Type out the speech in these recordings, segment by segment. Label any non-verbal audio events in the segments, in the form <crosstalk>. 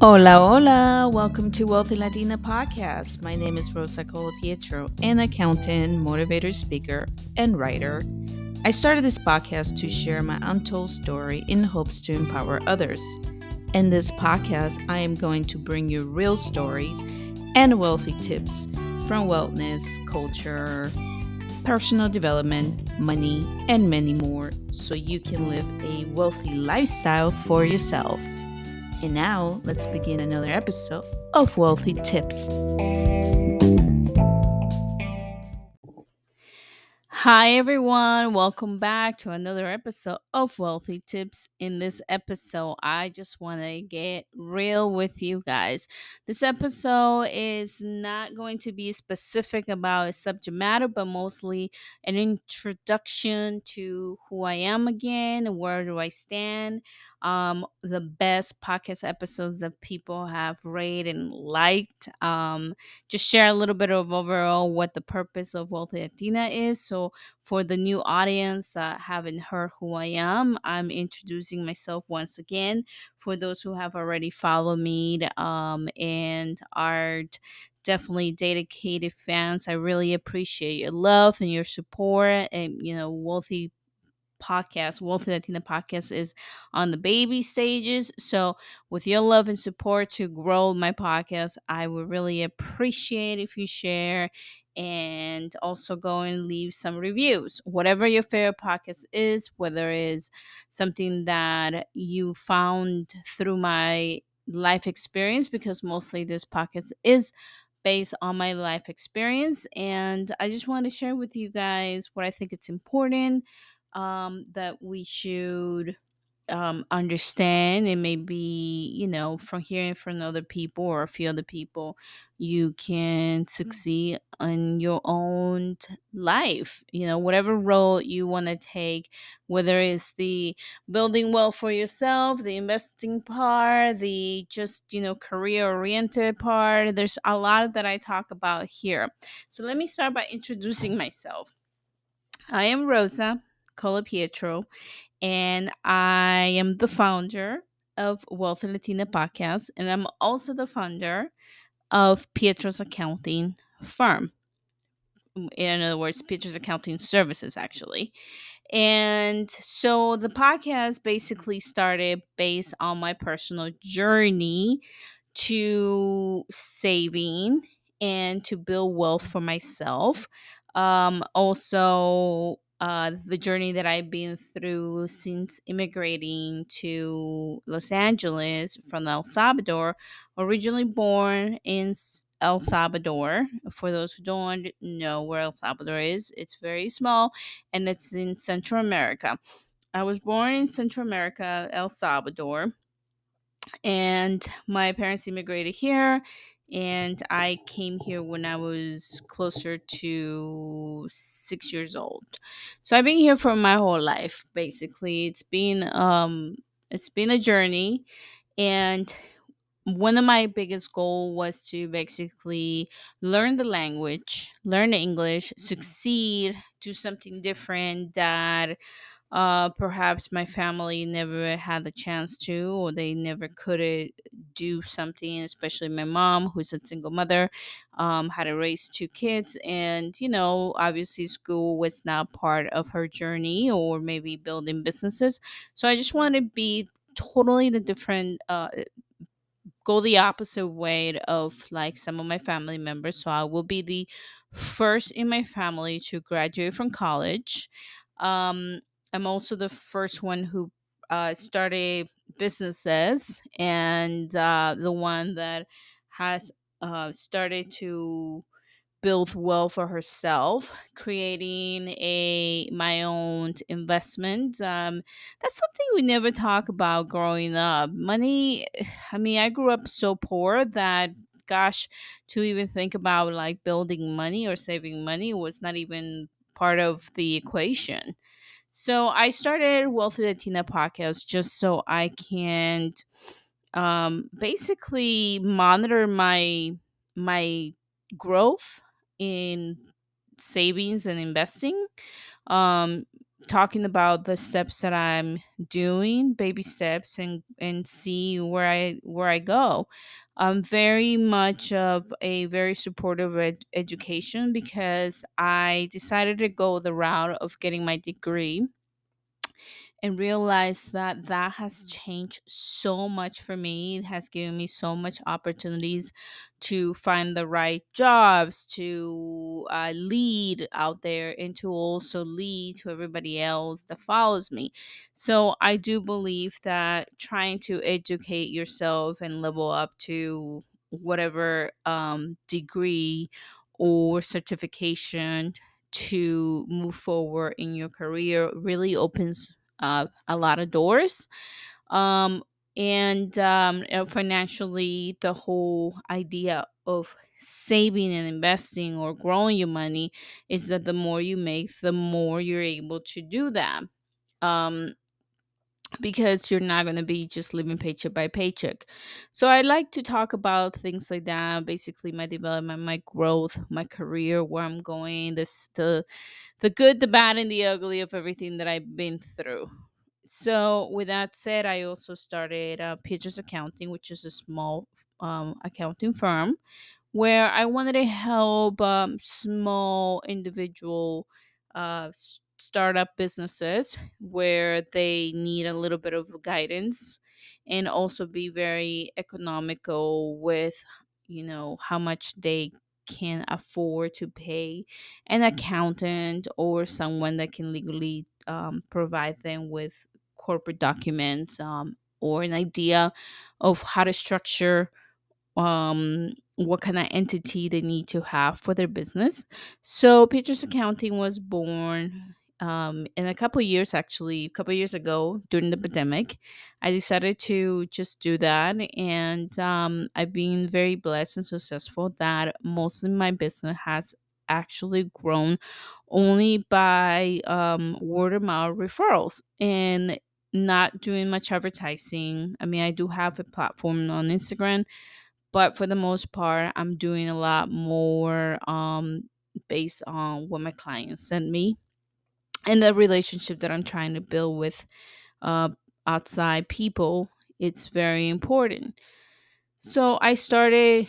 Hola, hola. Welcome to Wealthy Latina Podcast. My name is Rosa Colapietro, an accountant, motivator, speaker, and writer. I started this podcast to share my untold story in hopes to empower others. In this podcast, I am going to bring you real stories and wealthy tips from wellness, culture, personal development, money, and many more so you can live a wealthy lifestyle for yourself. And now, let's begin another episode of Wealthy Tips. Hi, everyone. Welcome back to another episode of Wealthy Tips. In this episode, I just want to get real with you guys. This episode is not going to be specific about a subject matter, but mostly an introduction to who I am again, where do I stand, um, the best podcast episodes that people have rated and liked. Um, just share a little bit of overall what the purpose of Wealthy Latina is. So, for the new audience that haven't heard who I am, I'm introducing myself once again. For those who have already followed me um, and are definitely dedicated fans, I really appreciate your love and your support. And, you know, Wealthy podcast, Wealthy Latina podcast, is on the baby stages. So, with your love and support to grow my podcast, I would really appreciate if you share and also go and leave some reviews. Whatever your favorite podcast is, whether it is something that you found through my life experience, because mostly this podcast is based on my life experience and i just want to share with you guys what i think it's important um, that we should um, understand and maybe you know from hearing from other people or a few other people you can succeed in your own t- life you know whatever role you want to take whether it's the building wealth for yourself the investing part the just you know career oriented part there's a lot that i talk about here. So let me start by introducing myself. I am rosa Colapietro, and I am the founder of Wealthy Latina Podcast, and I'm also the founder of Pietro's Accounting Firm. In other words, Pietro's Accounting Services, actually. And so the podcast basically started based on my personal journey to saving and to build wealth for myself. Um, also, uh, the journey that I've been through since immigrating to Los Angeles from El Salvador, originally born in El Salvador. For those who don't know where El Salvador is, it's very small and it's in Central America. I was born in Central America, El Salvador, and my parents immigrated here and I came here when I was closer to six years old. So I've been here for my whole life. Basically, it's been um, it's been a journey, and one of my biggest goal was to basically learn the language, learn English, succeed, do something different that uh, perhaps my family never had the chance to, or they never could do something, especially my mom, who's a single mother, um, had to raise two kids. And, you know, obviously school was not part of her journey or maybe building businesses. So I just want to be totally the different, uh, go the opposite way of like some of my family members. So I will be the first in my family to graduate from college. Um, I'm also the first one who uh, started businesses and uh, the one that has uh, started to build wealth for herself creating a my own investment um that's something we never talk about growing up. Money <sighs> i mean i grew up so poor that gosh to even think about like building money or saving money was not even part of the equation so I started Wealthy Latina podcast just so I can um, basically monitor my my growth in savings and investing. Um, talking about the steps that I'm doing, baby steps, and and see where I where I go. I'm very much of a very supportive ed- education because I decided to go the route of getting my degree and realize that that has changed so much for me. It has given me so much opportunities to find the right jobs, to uh, lead out there, and to also lead to everybody else that follows me. So I do believe that trying to educate yourself and level up to whatever um, degree or certification to move forward in your career really opens uh, a lot of doors. Um, and um, uh, financially, the whole idea of saving and investing or growing your money is that the more you make, the more you're able to do that. Um, because you're not going to be just living paycheck by paycheck. So I like to talk about things like that, basically my development, my growth, my career, where I'm going, this the the good, the bad and the ugly of everything that I've been through. So with that said, I also started uh, Pietro's Accounting, which is a small um, accounting firm where I wanted to help um, small individual uh, startup businesses where they need a little bit of guidance and also be very economical with you know how much they can afford to pay an accountant or someone that can legally um, provide them with corporate documents um, or an idea of how to structure um what kind of entity they need to have for their business. So Pietro's Accounting was born um, in a couple of years, actually, a couple of years ago during the pandemic. I decided to just do that, and um, I've been very blessed and successful that most of my business has actually grown only by um, word of mouth referrals and not doing much advertising. I mean, I do have a platform on Instagram but for the most part i'm doing a lot more um based on what my clients send me and the relationship that i'm trying to build with uh outside people it's very important. So i started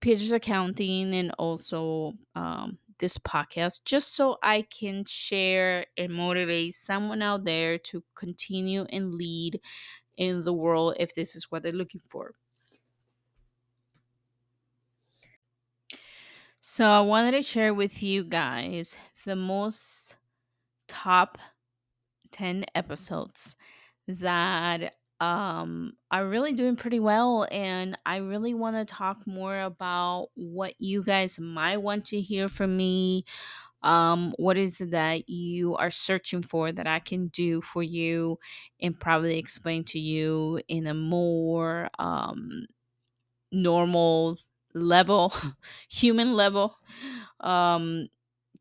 Pietro's Accounting and also um this podcast just so i can share and motivate someone out there to continue and lead in the world if this is what they're looking for. So I wanted to share with you guys the most top 10 episodes that um are really doing pretty well and I really want to talk more about what you guys might want to hear from me. Um what is it that you are searching for that I can do for you and probably explain to you in a more um normal level, <laughs> human level. Um,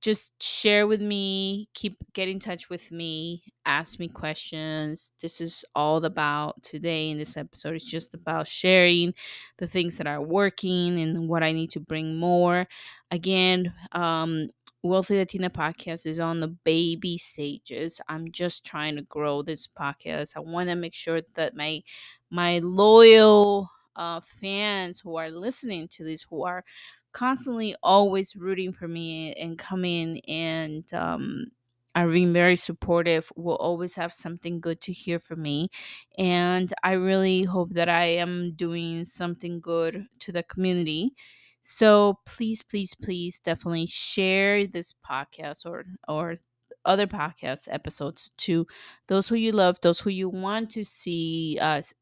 just share with me, keep get in touch with me, ask me questions. This is all about today in this episode. It's just about sharing the things that are working and what I need to bring more. Again, um, Wealthy Latina podcast is on the baby stages. I'm just trying to grow this podcast. I want to make sure that my my loyal uh, fans who are listening to this, who are constantly always rooting for me and coming and um, are being very supportive, will always have something good to hear from me. And I really hope that I am doing something good to the community. So please, please, please definitely share this podcast or or other podcast episodes to those who you love, those who you want to see us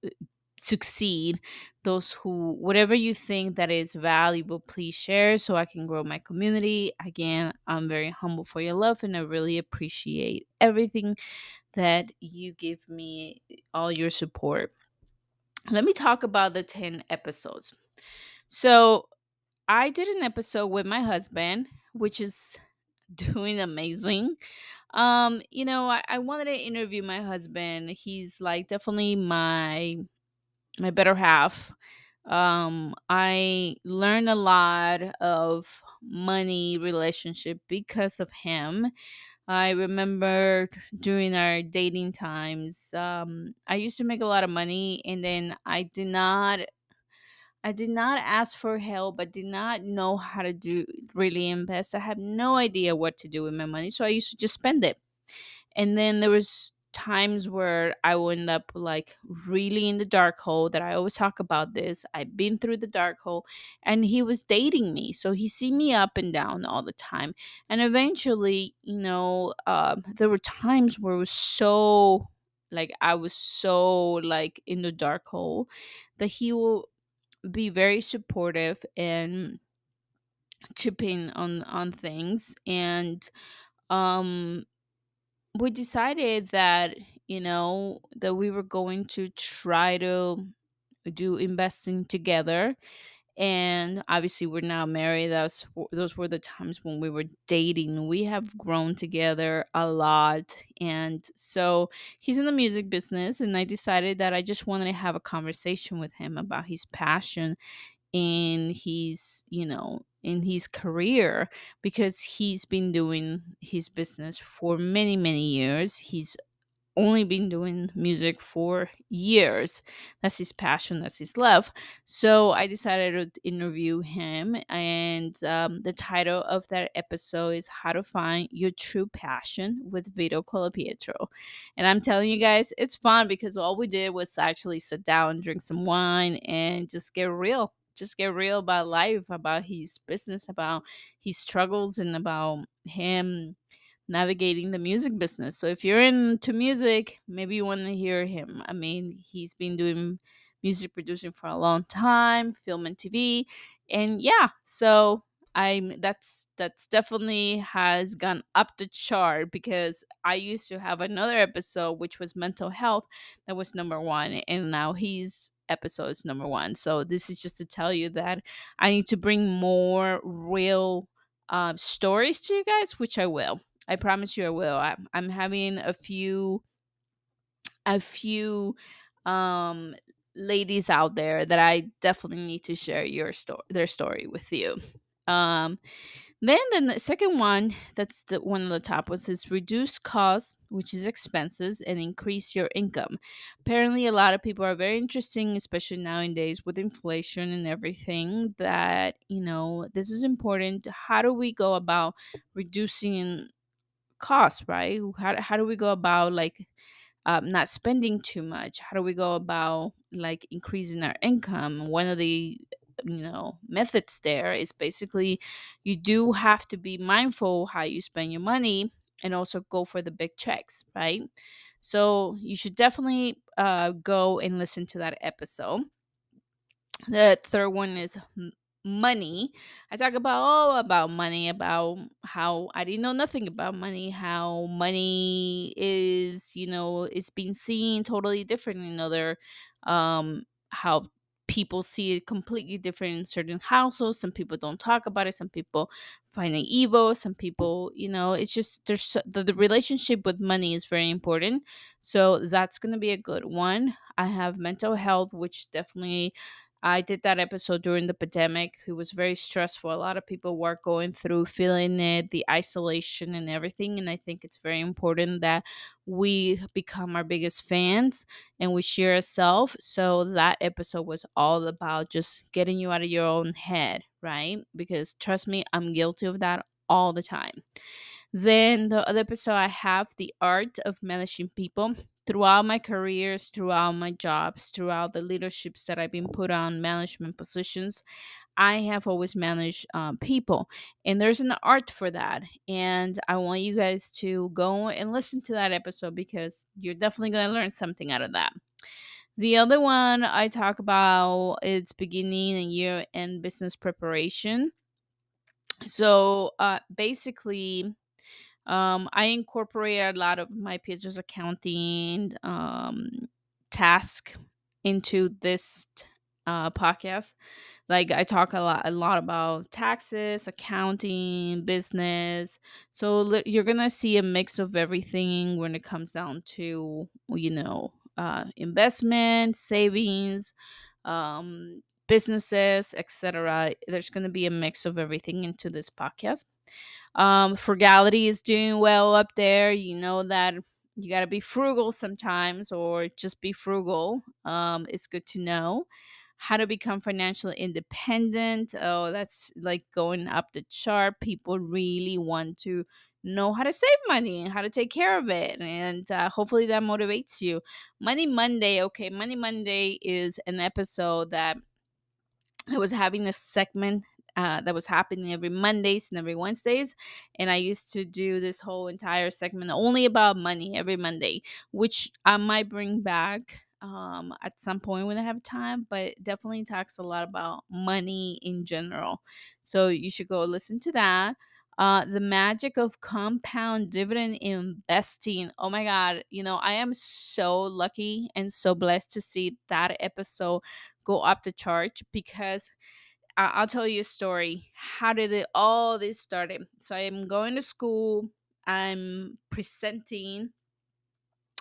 succeed those who whatever you think that is valuable please share so i can grow my community. Again i'm very humble for your love and i really appreciate everything that you give me all your support. Let me talk about the 10 episodes. So i did an episode with my husband which is <laughs> doing amazing. Um you know I, I wanted to interview my husband. He's like definitely my my better half. Um, I learned a lot of money relationship because of him. I remember during our dating times, um, I used to make a lot of money, and then I did not I did not ask for help. I did not know how to do really invest. I had no idea what to do with my money, so I used to just spend it. And then there was times where I will end up like really in the dark hole that I always talk about this. I've been through the dark hole and he was dating me. So he see me up and down all the time. And eventually, you know, um, there were times where it was so like I was so like in the dark hole that he will be very supportive and chip in on on things and um we decided that you know that we were going to try to do investing together and obviously we're now married that's those were the times when we were dating we have grown together a lot and so he's in the music business and i decided that i just wanted to have a conversation with him about his passion in his you know in his career because he's been doing his business for many many years he's only been doing music for years. That's his passion, that's his love. So I decided to interview him, and um, the title of that episode is How to Find Your True Passion with Vito Colapietro. And I'm telling you guys, it's fun because all we did was actually sit down, drink some wine, and just get real. Just get real about life, about his business, about his struggles, and about him navigating the music business. So if you're into music, maybe you want to hear him. I mean, he's been doing music producing for a long time, film and TV. And yeah, so I'm that's that's definitely has gone up the chart because I used to have another episode which was mental health that was number 1 and now he's episode is number 1. So this is just to tell you that I need to bring more real um, stories to you guys, which I will. I promise you I will. I'm, I'm having a few a few um ladies out there that I definitely need to share your story their story with you. Um then the second one that's the one on the top was is reduce costs, which is expenses, and increase your income. Apparently, a lot of people are very interesting, especially nowadays with inflation and everything. That you know this is important. How do we go about reducing costs, right? How, how do we go about like um, not spending too much? How do we go about like increasing our income? One of the you know methods there is basically you do have to be mindful how you spend your money and also go for the big checks, right? So you should definitely uh, go and listen to that episode. The third one is money. I talk about all about money, about how I didn't know nothing about money, how money is, you know, it's being seen totally different in other um how people see it completely different in certain households. Some people don't talk about it. Some people find it evil. Some people, you know, it's just there's the, the relationship with money is very important. So that's going to be a good one. I have mental health, which definitely I did that episode during the pandemic. It was very stressful. A lot of people were going through feeling it, the isolation and everything. And I think it's very important that we become our biggest fans and we share ourselves. So that episode was all about just getting you out of your own head, right? Because trust me, I'm guilty of that all the time. Then the other episode I have the art of managing people throughout my careers, throughout my jobs, throughout the leaderships that I've been put on management positions, I have always managed um, people. And there's an art for that. And I want you guys to go and listen to that episode because you're definitely going to learn something out of that. The other one I talk about is beginning and year end business preparation. So uh, basically, um, I incorporate a lot of my Pietros accounting um, task into this uh, podcast. Like I talk a lot, a lot about taxes, accounting, business. So you're gonna see a mix of everything when it comes down to you know uh, investment, savings, um, businesses, etc. There's gonna be a mix of everything into this podcast. Um, frugality is doing well up there. You know that you got to be frugal sometimes or just be frugal. Um, it's good to know how to become financially independent. Oh, that's like going up the chart. People really want to know how to save money and how to take care of it. And uh, hopefully that motivates you. Money Monday. Okay, Money Monday is an episode that I was having a segment uh, that was happening every Mondays and every Wednesdays. And I used to do this whole entire segment only about money every Monday, which I might bring back um, at some point when I have time, but definitely talks a lot about money in general. So you should go listen to that. Uh, the magic of compound dividend investing. Oh my God. You know, I am so lucky and so blessed to see that episode go up the chart because I'll tell you a story. How did it all this started? So I'm going to school. I'm presenting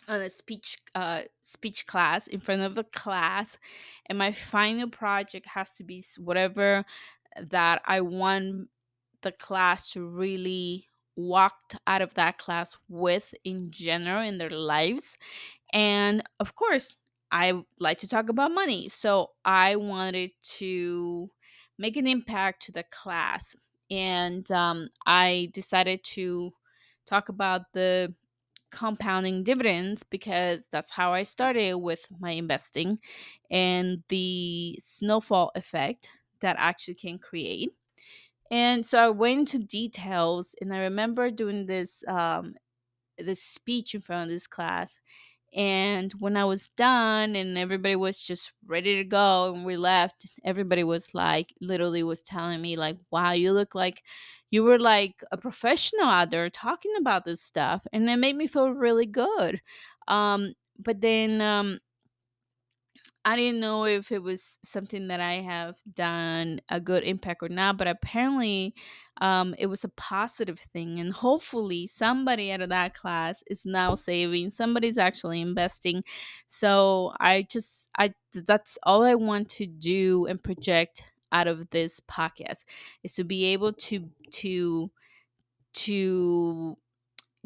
on a speech uh speech class in front of the class and my final project has to be whatever that I want the class to really walked out of that class with in general in their lives and of course I like to talk about money so I wanted to make an impact to the class and um, I decided to talk about the compounding dividends because that's how I started with my investing and the snowfall effect that actually can create. And so I went into details and I remember doing this um this speech in front of this class and when I was done and everybody was just ready to go and we left, everybody was like, literally was telling me, like, wow, you look like you were like a professional out there talking about this stuff. And it made me feel really good. Um, but then um, I didn't know if it was something that I have done a good impact or not, but apparently um, it was a positive thing. And hopefully, somebody out of that class is now saving, somebody's actually investing. So I just, I, that's all I want to do and project out of this podcast is to be able to, to, to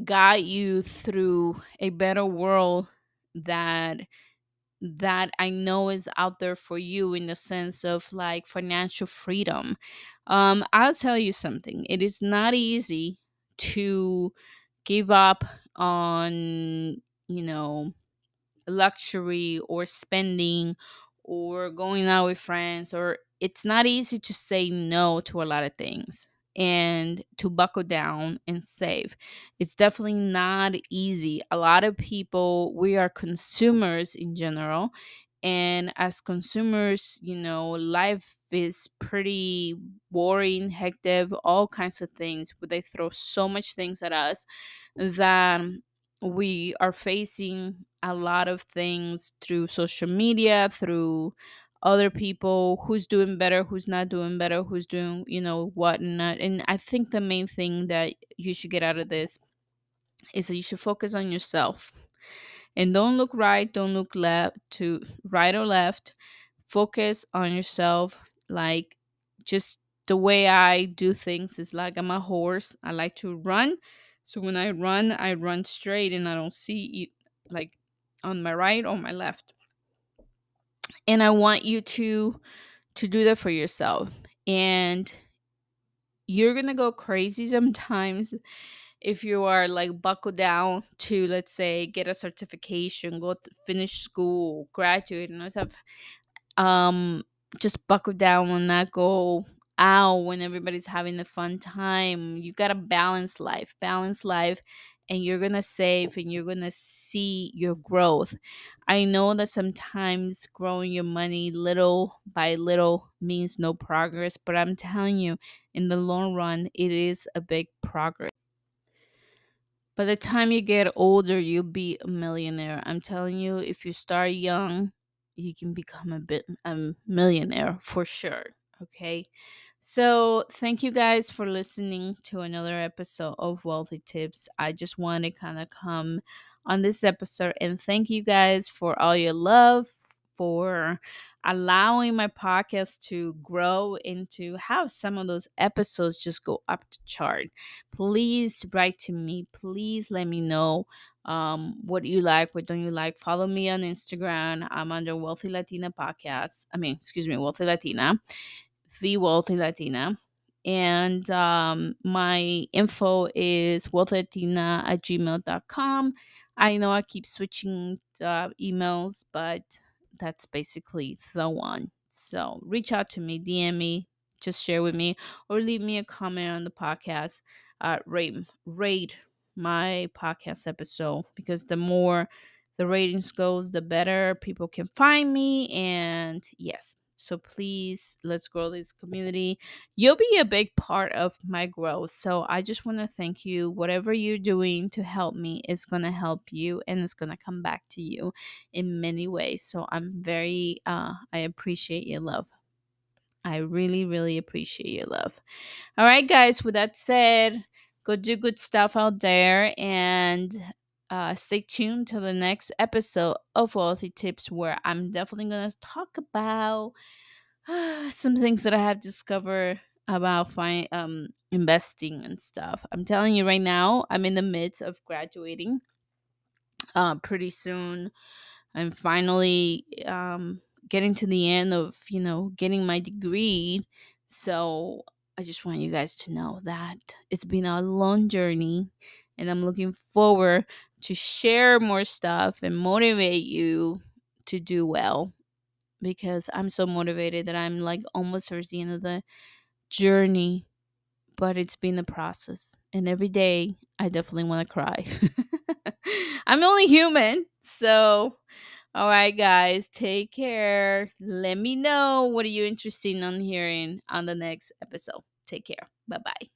guide you through a better world that that I know is out there for you in the sense of like financial freedom. Um, I'll tell you something. It is not easy to give up on, you know, luxury or spending or going out with friends or it's not easy to say no to a lot of things and to buckle down and save. It's definitely not easy. A lot of people, we are consumers in general. And as consumers, you know, life is pretty boring, hectic, all kinds of things. But they throw so much things at us that we are facing a lot of things through social media, through other people who's doing better who's not doing better who's doing you know what and not. And i think the main thing that you should get out of this is that you should focus on yourself. And don't look right don't look left to right or left. Focus on yourself. Like just the way i do things is like i'm a horse. I like to run. So when i run i run straight and i don't see it like on my right or my left and i want you to to do that for yourself. And you're gonna go crazy sometimes if you are like buckled down to let's say get a certification go finish school graduate and all stuff um just buckle down and not go out when everybody's having a fun time. You gotta balance life balance life and you're gonna save and you're gonna see your growth. I know that sometimes growing your money little by little means no progress but i'm telling you in the long run it is a big progress. By the time you get older you'll be a millionaire. I'm telling you if you start young you can become a bit a millionaire for sure okay so thank you guys for listening to another episode of wealthy tips i just want to kind of come on this episode and thank you guys for all your love for allowing my podcast to grow and to have some of those episodes just go up to chart. Please write to me. Please let me know um, what you like, what don't you like. Follow me on Instagram. I'm under Wealthy Latina Podcast. I mean, excuse me, Wealthy Latina, the Wealthy Latina. And um, my info is wealthylatina at gmail.com. I know I keep switching uh, emails, but that's basically the one. So reach out to me, DM me, just share with me, or leave me a comment on the podcast. Uh, rate rate my podcast episode because the more the ratings goes, the better people can find me. And yes, so please, let's grow this community. You'll be a big part of my growth. So I just want to thank you. Whatever you're doing to help me is going to help you and it's going to come back to you in many ways. So I'm very, uh, I appreciate your love. I really, really appreciate your love. All right, guys, with that said, go do good stuff out there and uh, stay tuned to the next episode of Wealthy Tips, where I'm definitely going to talk about uh, <sighs> some things that I have discovered about fi- um, investing and stuff. I'm telling you right now, I'm in the midst of graduating. Uh, pretty soon, I'm finally um, getting to the end of you know getting my degree. So I just want you guys to know that it's been a long journey, and I'm looking forward to share more stuff and motivate you to do well because I'm so motivated that I'm like almost towards the end of the journey, but it's been the process. And every day I definitely want to cry. <laughs> I'm only human. So, all right, guys, take care. Let me know what are you interested in hearing on the next episode. Take care. Bye bye.